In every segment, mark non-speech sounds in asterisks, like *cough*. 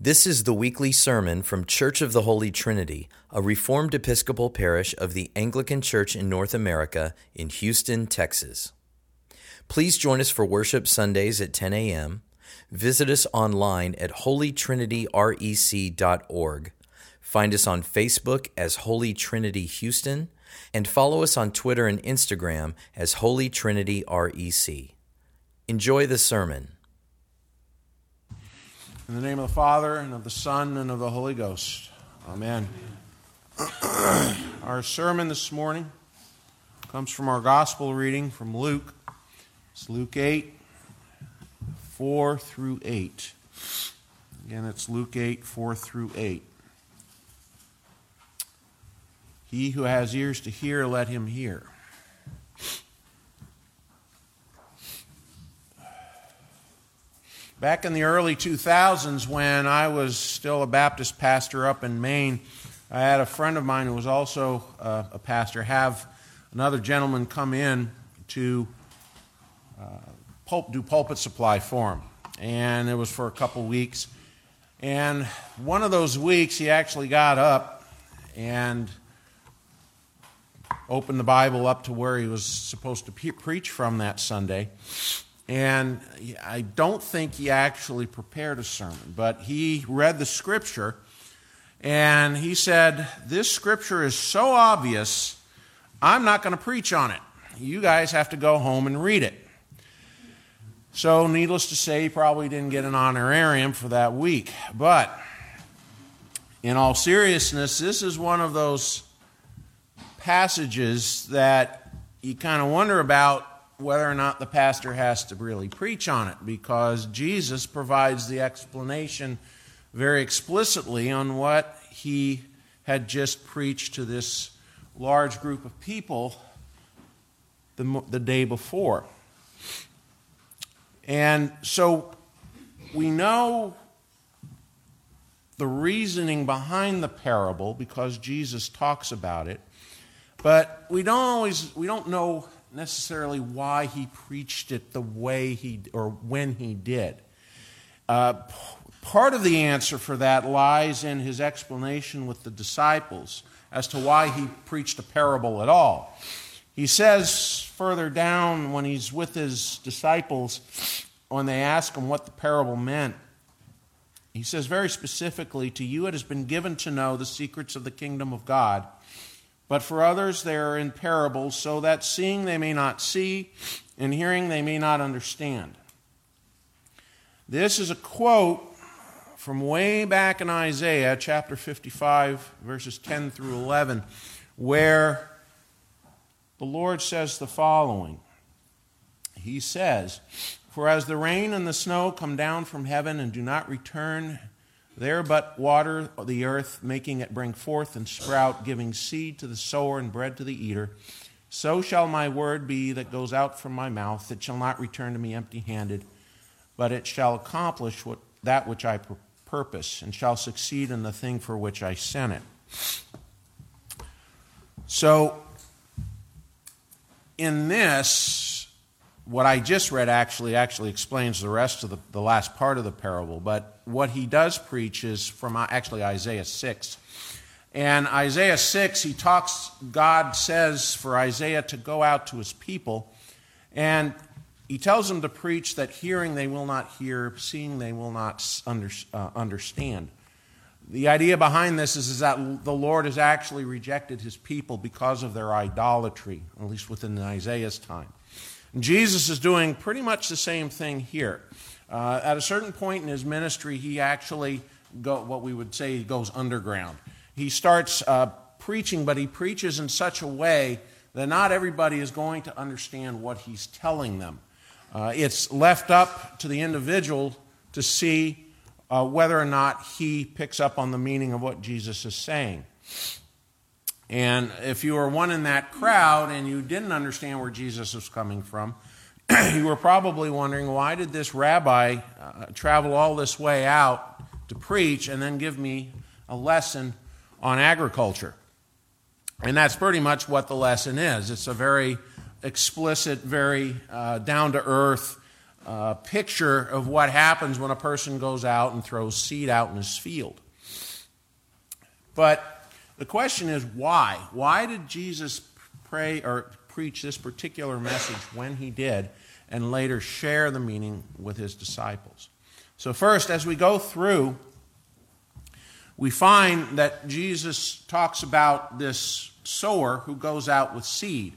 This is the weekly sermon from Church of the Holy Trinity, a Reformed Episcopal parish of the Anglican Church in North America in Houston, Texas. Please join us for worship Sundays at 10 a.m. Visit us online at holytrinityrec.org. Find us on Facebook as Holy Trinity Houston and follow us on Twitter and Instagram as Holy Trinity REC. Enjoy the sermon. In the name of the Father, and of the Son, and of the Holy Ghost. Amen. our sermon this morning comes from our gospel reading from Luke. It's Luke 8, 4 through 8. Again, it's Luke 8, 4 through 8. He who has ears to hear, let him hear. Back in the early 2000s, when I was still a Baptist pastor up in Maine, I had a friend of mine who was also uh, a pastor have another gentleman come in to uh, pulp, do pulpit supply for him. And it was for a couple weeks. And one of those weeks, he actually got up and opened the Bible up to where he was supposed to preach from that Sunday. And I don't think he actually prepared a sermon, but he read the scripture and he said, This scripture is so obvious, I'm not going to preach on it. You guys have to go home and read it. So, needless to say, he probably didn't get an honorarium for that week. But, in all seriousness, this is one of those passages that you kind of wonder about whether or not the pastor has to really preach on it because Jesus provides the explanation very explicitly on what he had just preached to this large group of people the, the day before. And so we know the reasoning behind the parable because Jesus talks about it, but we don't always we don't know necessarily why he preached it the way he or when he did. Uh, part of the answer for that lies in his explanation with the disciples as to why he preached a parable at all. He says further down when he's with his disciples, when they ask him what the parable meant, he says very specifically, To you it has been given to know the secrets of the kingdom of God but for others, they are in parables, so that seeing they may not see, and hearing they may not understand. This is a quote from way back in Isaiah chapter 55, verses 10 through 11, where the Lord says the following He says, For as the rain and the snow come down from heaven and do not return there but water the earth, making it bring forth and sprout, giving seed to the sower and bread to the eater. So shall my word be that goes out from my mouth. It shall not return to me empty handed, but it shall accomplish what, that which I purpose, and shall succeed in the thing for which I sent it. So, in this, what I just read actually actually explains the rest of the, the last part of the parable, but what he does preach is from uh, actually Isaiah 6. And Isaiah 6, he talks, God says for Isaiah to go out to his people, and he tells them to preach that hearing they will not hear, seeing they will not under, uh, understand. The idea behind this is, is that the Lord has actually rejected his people because of their idolatry, at least within Isaiah's time. Jesus is doing pretty much the same thing here. Uh, at a certain point in his ministry, he actually, go, what we would say, he goes underground. He starts uh, preaching, but he preaches in such a way that not everybody is going to understand what he's telling them. Uh, it's left up to the individual to see uh, whether or not he picks up on the meaning of what Jesus is saying. And if you were one in that crowd and you didn't understand where Jesus was coming from, *clears throat* you were probably wondering why did this rabbi uh, travel all this way out to preach and then give me a lesson on agriculture? And that's pretty much what the lesson is. It's a very explicit, very uh, down to earth uh, picture of what happens when a person goes out and throws seed out in his field. But the question is why? Why did Jesus pray or preach this particular message when he did and later share the meaning with his disciples? So, first, as we go through, we find that Jesus talks about this sower who goes out with seed.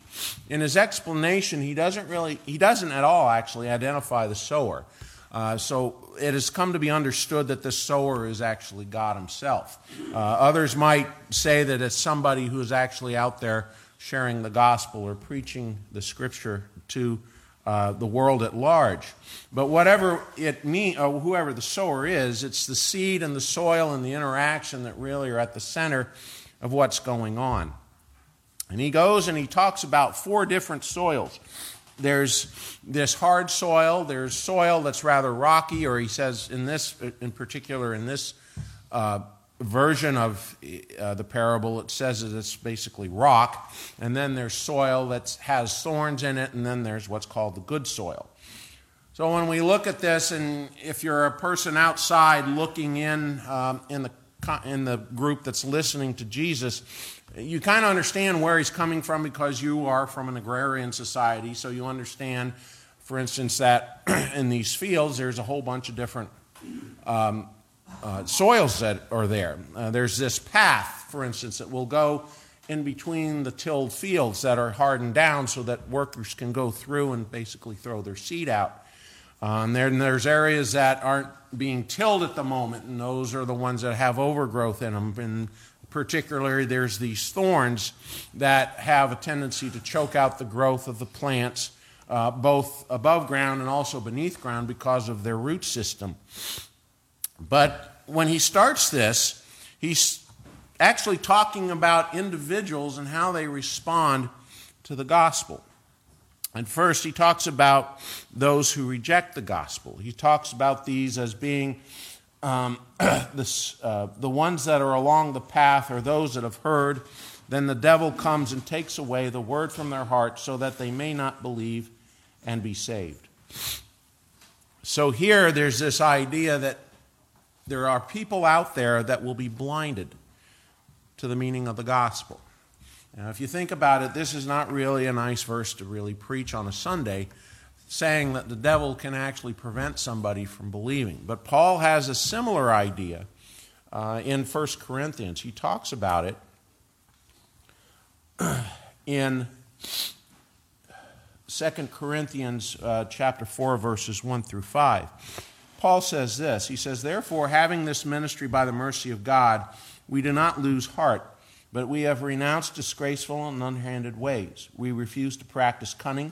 In his explanation, he doesn't really, he doesn't at all actually identify the sower. Uh, so it has come to be understood that the sower is actually God Himself. Uh, others might say that it's somebody who is actually out there sharing the gospel or preaching the scripture to uh, the world at large. But whatever it mean, or whoever the sower is, it's the seed and the soil and the interaction that really are at the center of what's going on. And he goes and he talks about four different soils. There's this hard soil, there's soil that's rather rocky, or he says in this, in particular, in this uh, version of uh, the parable, it says that it's basically rock. And then there's soil that has thorns in it, and then there's what's called the good soil. So when we look at this, and if you're a person outside looking in um, in the in the group that's listening to Jesus, you kind of understand where he's coming from because you are from an agrarian society. So you understand, for instance, that *clears throat* in these fields there's a whole bunch of different um, uh, soils that are there. Uh, there's this path, for instance, that will go in between the tilled fields that are hardened down so that workers can go through and basically throw their seed out. Uh, and then there's areas that aren't being tilled at the moment, and those are the ones that have overgrowth in them. And particularly, there's these thorns that have a tendency to choke out the growth of the plants, uh, both above ground and also beneath ground, because of their root system. But when he starts this, he's actually talking about individuals and how they respond to the gospel. And first, he talks about those who reject the gospel. He talks about these as being um, *clears throat* this, uh, the ones that are along the path or those that have heard. Then the devil comes and takes away the word from their heart so that they may not believe and be saved. So here, there's this idea that there are people out there that will be blinded to the meaning of the gospel. Now, if you think about it, this is not really a nice verse to really preach on a Sunday, saying that the devil can actually prevent somebody from believing. But Paul has a similar idea uh, in 1 Corinthians. He talks about it *clears throat* in 2 Corinthians uh, chapter 4, verses 1 through 5. Paul says this He says, Therefore, having this ministry by the mercy of God, we do not lose heart, but we have renounced disgraceful and unhanded ways. We refuse to practice cunning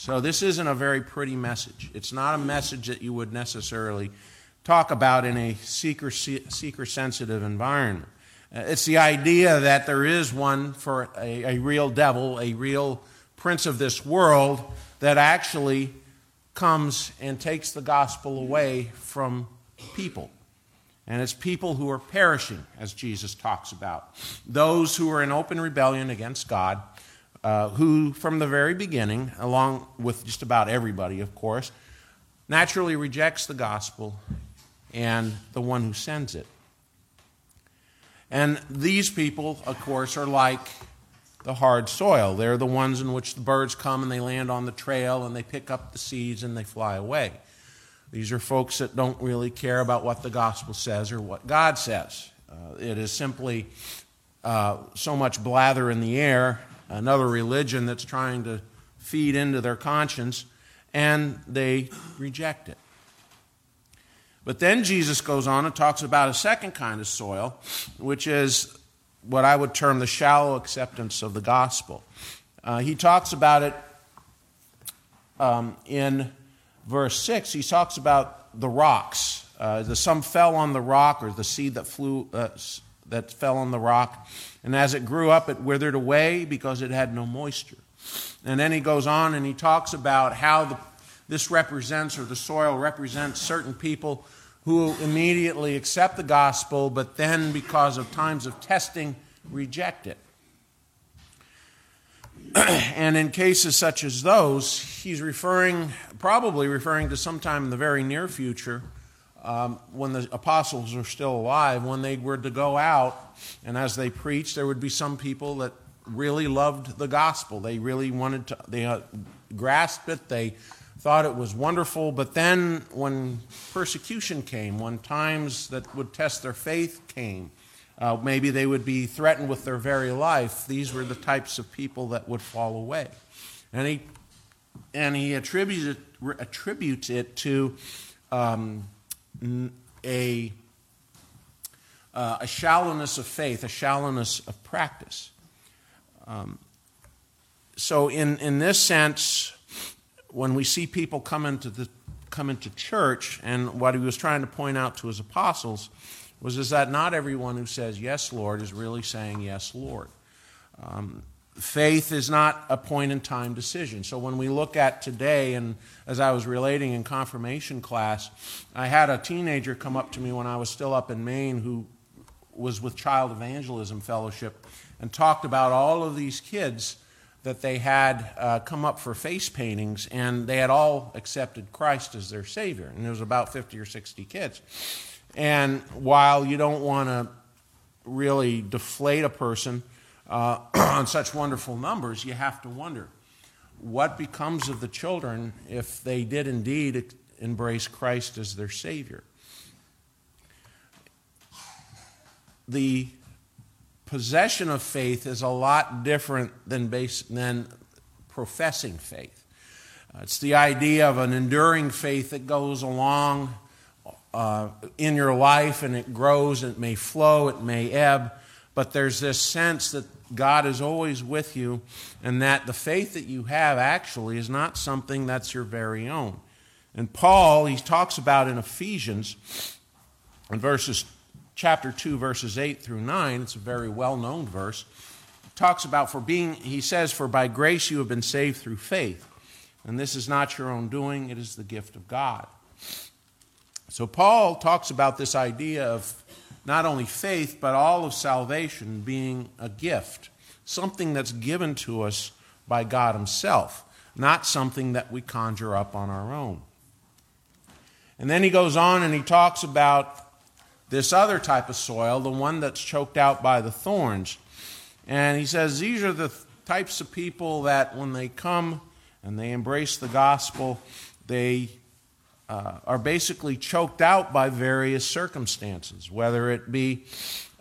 So, this isn't a very pretty message. It's not a message that you would necessarily talk about in a seeker sensitive environment. Uh, it's the idea that there is one for a, a real devil, a real prince of this world that actually comes and takes the gospel away from people. And it's people who are perishing, as Jesus talks about. Those who are in open rebellion against God, uh, who from the very beginning, along with just about everybody, of course, naturally rejects the gospel and the one who sends it. And these people, of course, are like the hard soil. They're the ones in which the birds come and they land on the trail and they pick up the seeds and they fly away. These are folks that don't really care about what the gospel says or what God says. Uh, it is simply uh, so much blather in the air, another religion that's trying to feed into their conscience, and they reject it. But then Jesus goes on and talks about a second kind of soil, which is what I would term the shallow acceptance of the gospel. Uh, he talks about it um, in verse 6. He talks about the rocks. Uh, the some fell on the rock, or the seed that flew uh, that fell on the rock, and as it grew up, it withered away because it had no moisture. And then he goes on and he talks about how the, this represents, or the soil represents, certain people who immediately accept the gospel, but then, because of times of testing, reject it. *clears throat* and in cases such as those, he's referring, probably referring to sometime in the very near future, um, when the apostles were still alive, when they were to go out, and as they preached, there would be some people that really loved the gospel. They really wanted to, they uh, grasped it, they thought it was wonderful, but then when persecution came, when times that would test their faith came, uh, maybe they would be threatened with their very life. These were the types of people that would fall away. And he, and he attributes it, attributes it to um, a, uh, a shallowness of faith, a shallowness of practice. Um, so, in, in this sense, when we see people come into, the, come into church, and what he was trying to point out to his apostles was is that not everyone who says, Yes, Lord, is really saying, Yes, Lord. Um, faith is not a point in time decision. So when we look at today, and as I was relating in confirmation class, I had a teenager come up to me when I was still up in Maine who was with Child Evangelism Fellowship and talked about all of these kids that they had uh, come up for face paintings, and they had all accepted Christ as their Savior. And there was about 50 or 60 kids. And while you don't want to really deflate a person uh, *clears throat* on such wonderful numbers, you have to wonder what becomes of the children if they did indeed embrace Christ as their Savior. The possession of faith is a lot different than, base, than professing faith. Uh, it's the idea of an enduring faith that goes along uh, in your life and it grows, it may flow, it may ebb, but there's this sense that God is always with you and that the faith that you have actually is not something that's your very own. And Paul, he talks about in Ephesians, in verses chapter 2, verses 8 through 9, it's a very well known verse, talks about for being, he says, For by grace you have been saved through faith. And this is not your own doing, it is the gift of God. So Paul talks about this idea of not only faith, but all of salvation being a gift, something that's given to us by God Himself, not something that we conjure up on our own. And then he goes on and he talks about this other type of soil, the one that's choked out by the thorns. And he says these are the types of people that when they come and they embrace the gospel, they uh, are basically choked out by various circumstances, whether it be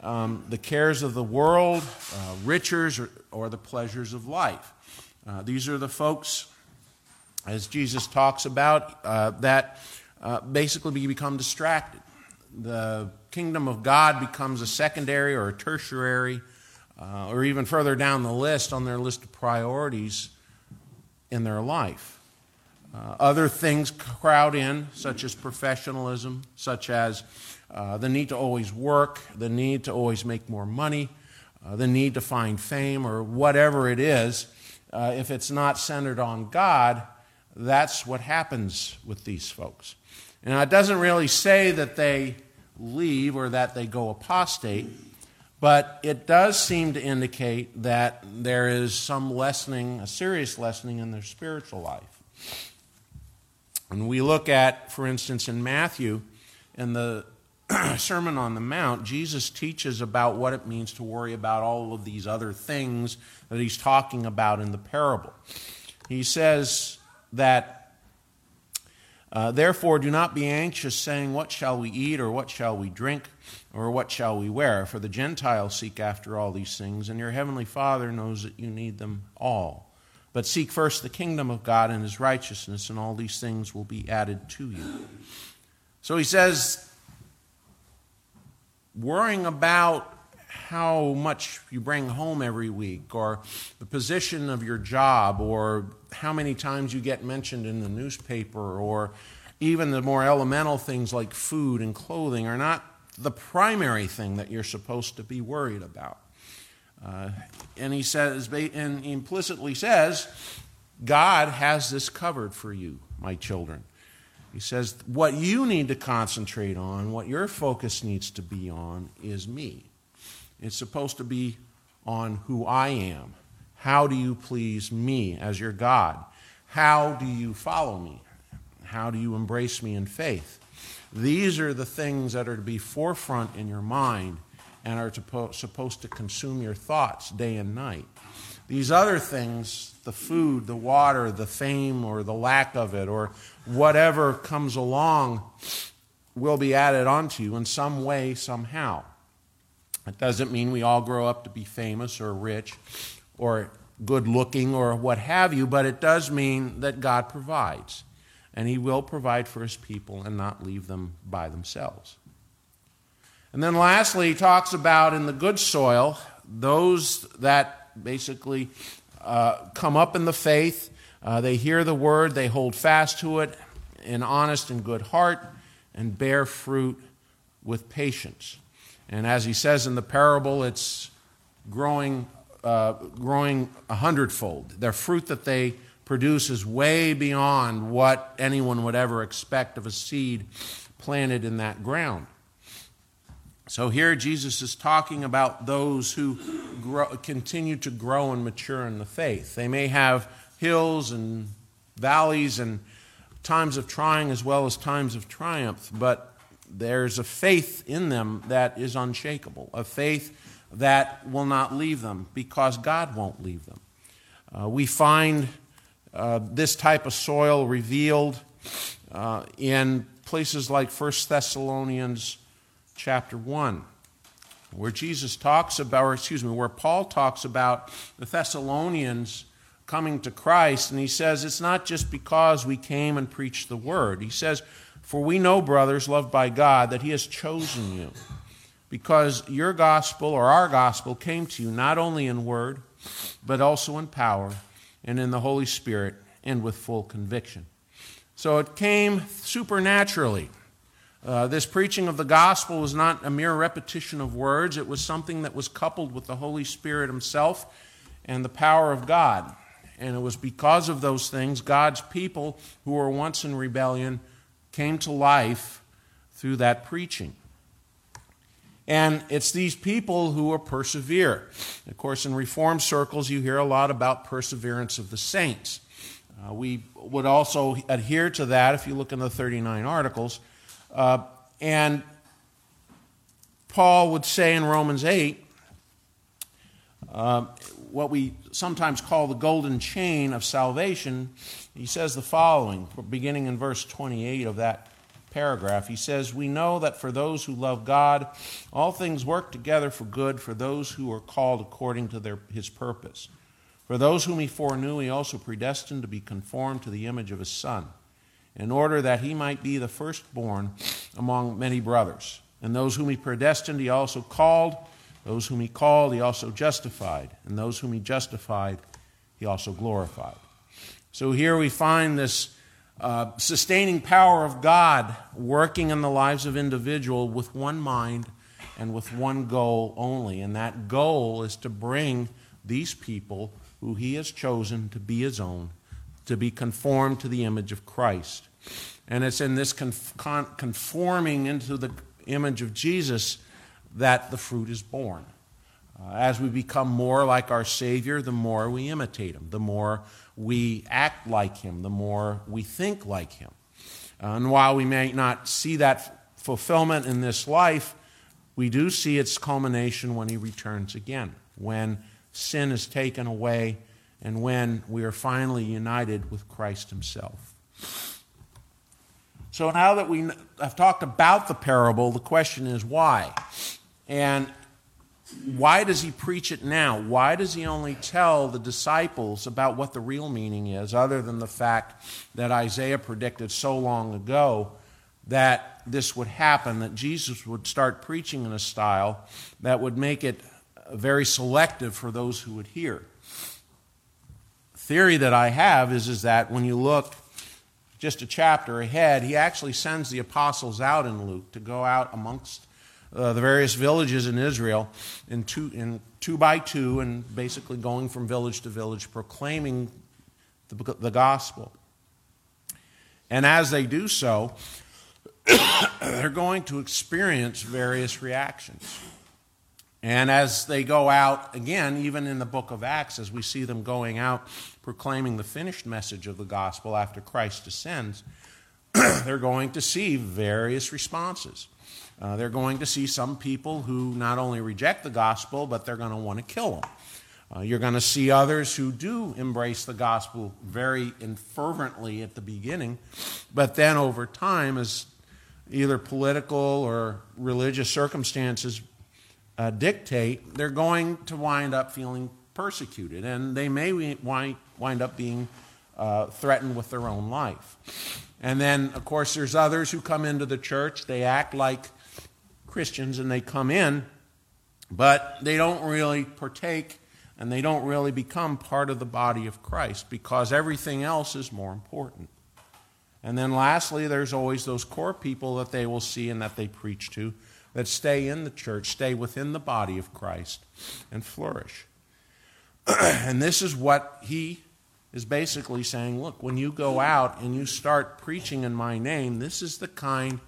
um, the cares of the world, uh, riches, or, or, the pleasures of life. Uh, these are the folks, as Jesus talks about, uh, that uh, basically become distracted the kingdom of God becomes a secondary or a tertiary, uh, or even further down the list on their list of priorities in their life. Uh, other things crowd in, such as professionalism, such as uh, the need to always work, the need to always make more money, uh, the need to find fame, or whatever it is. Uh, if it's not centered on God, that's what happens with these folks. Now, it doesn't really say that they leave or that they go apostate, but it does seem to indicate that there is some lessening, a serious lessening in their spiritual life. And we look at, for instance, in Matthew, in the *clears throat* Sermon on the Mount, Jesus teaches about what it means to worry about all of these other things that he's talking about in the parable. He says that uh, Therefore, do not be anxious, saying, What shall we eat, or what shall we drink, or what shall we wear? For the Gentiles seek after all these things, and your heavenly Father knows that you need them all. But seek first the kingdom of God and his righteousness, and all these things will be added to you. So he says, worrying about how much you bring home every week, or the position of your job, or how many times you get mentioned in the newspaper, or even the more elemental things like food and clothing are not the primary thing that you're supposed to be worried about. Uh, and he says, and implicitly says, God has this covered for you, my children. He says, what you need to concentrate on, what your focus needs to be on, is me. It's supposed to be on who I am. How do you please me as your God? How do you follow me? How do you embrace me in faith? These are the things that are to be forefront in your mind and are to, supposed to consume your thoughts day and night. These other things, the food, the water, the fame, or the lack of it, or whatever comes along, will be added onto you in some way, somehow. It doesn't mean we all grow up to be famous or rich or good looking or what have you, but it does mean that God provides. And He will provide for His people and not leave them by themselves. And then lastly, he talks about in the good soil, those that basically uh, come up in the faith, uh, they hear the word, they hold fast to it in honest and good heart, and bear fruit with patience. And as he says in the parable, it's growing, uh, growing a hundredfold. Their fruit that they produce is way beyond what anyone would ever expect of a seed planted in that ground. So here Jesus is talking about those who grow, continue to grow and mature in the faith. They may have hills and valleys and times of trying as well as times of triumph, but there's a faith in them that is unshakable, a faith that will not leave them because God won't leave them. Uh, we find uh, this type of soil revealed uh, in places like 1 Thessalonians chapter 1, where Jesus talks about, or excuse me, where Paul talks about the Thessalonians coming to Christ, and he says, It's not just because we came and preached the word. He says, for we know, brothers, loved by God, that He has chosen you, because your gospel or our gospel came to you not only in word, but also in power and in the Holy Spirit and with full conviction. So it came supernaturally. Uh, this preaching of the gospel was not a mere repetition of words, it was something that was coupled with the Holy Spirit Himself and the power of God. And it was because of those things, God's people who were once in rebellion came to life through that preaching. And it's these people who are persevere. Of course, in Reformed circles, you hear a lot about perseverance of the saints. Uh, we would also adhere to that if you look in the 39 articles. Uh, and Paul would say in Romans 8, uh, what we sometimes call the golden chain of salvation he says the following, beginning in verse 28 of that paragraph. He says, We know that for those who love God, all things work together for good for those who are called according to their, his purpose. For those whom he foreknew, he also predestined to be conformed to the image of his Son, in order that he might be the firstborn among many brothers. And those whom he predestined, he also called. Those whom he called, he also justified. And those whom he justified, he also glorified. So here we find this uh, sustaining power of God working in the lives of individual with one mind and with one goal only. And that goal is to bring these people who he has chosen to be his own, to be conformed to the image of Christ. And it's in this conforming into the image of Jesus that the fruit is born. Uh, as we become more like our Savior, the more we imitate him, the more we act like him, the more we think like him. Uh, and while we may not see that fulfillment in this life, we do see its culmination when he returns again, when sin is taken away, and when we are finally united with Christ himself. So now that we have talked about the parable, the question is why? And why does he preach it now? Why does he only tell the disciples about what the real meaning is, other than the fact that Isaiah predicted so long ago that this would happen, that Jesus would start preaching in a style that would make it very selective for those who would hear? Theory that I have is, is that when you look just a chapter ahead, he actually sends the apostles out in Luke to go out amongst uh, the various villages in Israel in two, in two by two and basically going from village to village proclaiming the, the gospel. And as they do so, *coughs* they're going to experience various reactions. And as they go out, again, even in the book of Acts, as we see them going out proclaiming the finished message of the gospel after Christ ascends, *clears throat* they're going to see various responses. Uh, they're going to see some people who not only reject the gospel, but they're going to want to kill them. Uh, you're going to see others who do embrace the gospel very fervently at the beginning, but then over time, as either political or religious circumstances uh, dictate, they're going to wind up feeling persecuted, and they may wind, up being uh, threatened with their own life. And then, of course, there's others who come into the church. They act like Christians and they come in, but they don't really partake and they don't really become part of the body of Christ because everything else is more important. And then lastly, there's always those core people that they will see and that they preach to that stay in the church, stay within the body of Christ, and flourish. *clears throat* and this is what he is basically saying look, when you go out and you start preaching in my name, this is the kind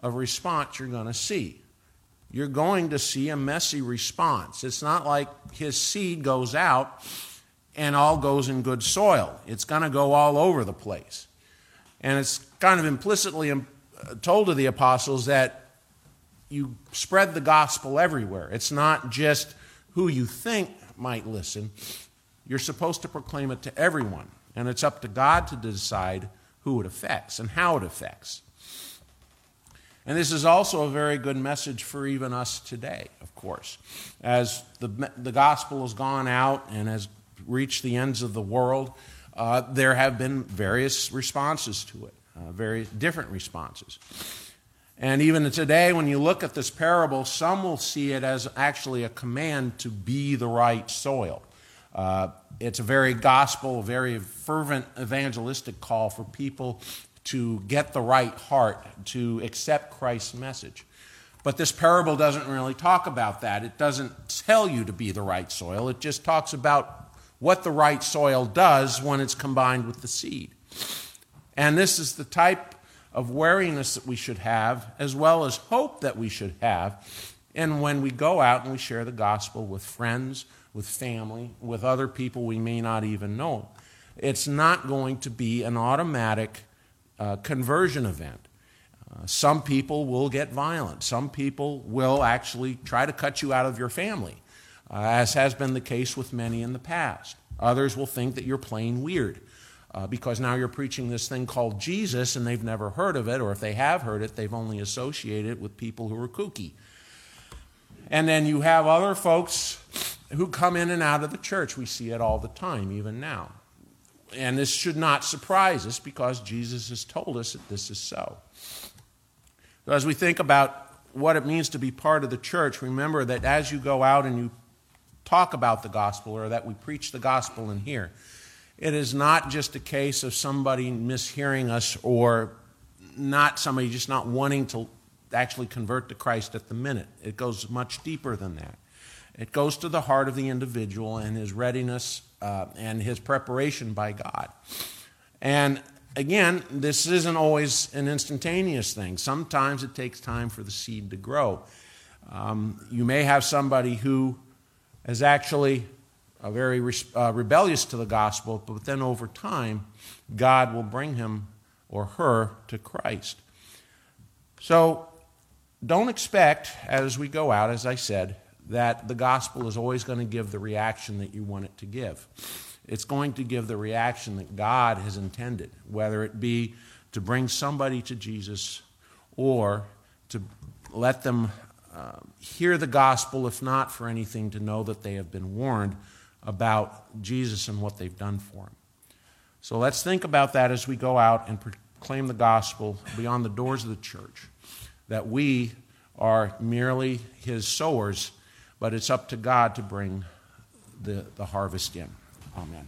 of response you're going to see. You're going to see a messy response. It's not like his seed goes out and all goes in good soil, it's going to go all over the place. And it's kind of implicitly uh, told to the apostles that you spread the gospel everywhere. It's not just who you think might listen, you're supposed to proclaim it to everyone. And it's up to God to decide who it affects and how it affects. And this is also a very good message for even us today, of course. As the, the gospel has gone out and has reached the ends of the world, uh, there have been various responses to it, uh, very different responses. And even today, when you look at this parable, some will see it as actually a command to be the right soil. Uh, it's a very gospel, very fervent evangelistic call for people to get the right heart, to accept Christ's message. But this parable doesn't really talk about that. It doesn't tell you to be the right soil. It just talks about what the right soil does when it's combined with the seed. And this is the type of wariness that we should have, as well as hope that we should have. And when we go out and we share the gospel with friends, with family, with other people we may not even know, it's not going to be an automatic uh, conversion event. Uh, some people will get violent. Some people will actually try to cut you out of your family, uh, as has been the case with many in the past. Others will think that you're plain weird uh, because now you're preaching this thing called Jesus and they've never heard of it, or if they have heard it, they've only associated it with people who are kooky. And then you have other folks who come in and out of the church. We see it all the time, even now. And this should not surprise us because Jesus has told us that this is so. so. As we think about what it means to be part of the church, remember that as you go out and you talk about the gospel or that we preach the gospel in here, it is not just a case of somebody mishearing us or not somebody just not wanting to actually convert to Christ at the minute. It goes much deeper than that. It goes to the heart of the individual and his readiness uh, and his preparation by God. And again, this isn't always an instantaneous thing. Sometimes it takes time for the seed to grow. Um, you may have somebody who has actually uh, very re- uh, rebellious to the gospel, but then over time, God will bring him or her to Christ. So don't expect, as we go out, as I said, that the gospel is always going to give the reaction that you want it to give. It's going to give the reaction that God has intended, whether it be to bring somebody to Jesus or to let them uh, hear the gospel, if not for anything, to know that they have been warned about Jesus and what they've done for him. So let's think about that as we go out and proclaim the gospel beyond the doors of the church, that we are merely his sowers but it's up to God to bring the, the harvest in. Amen.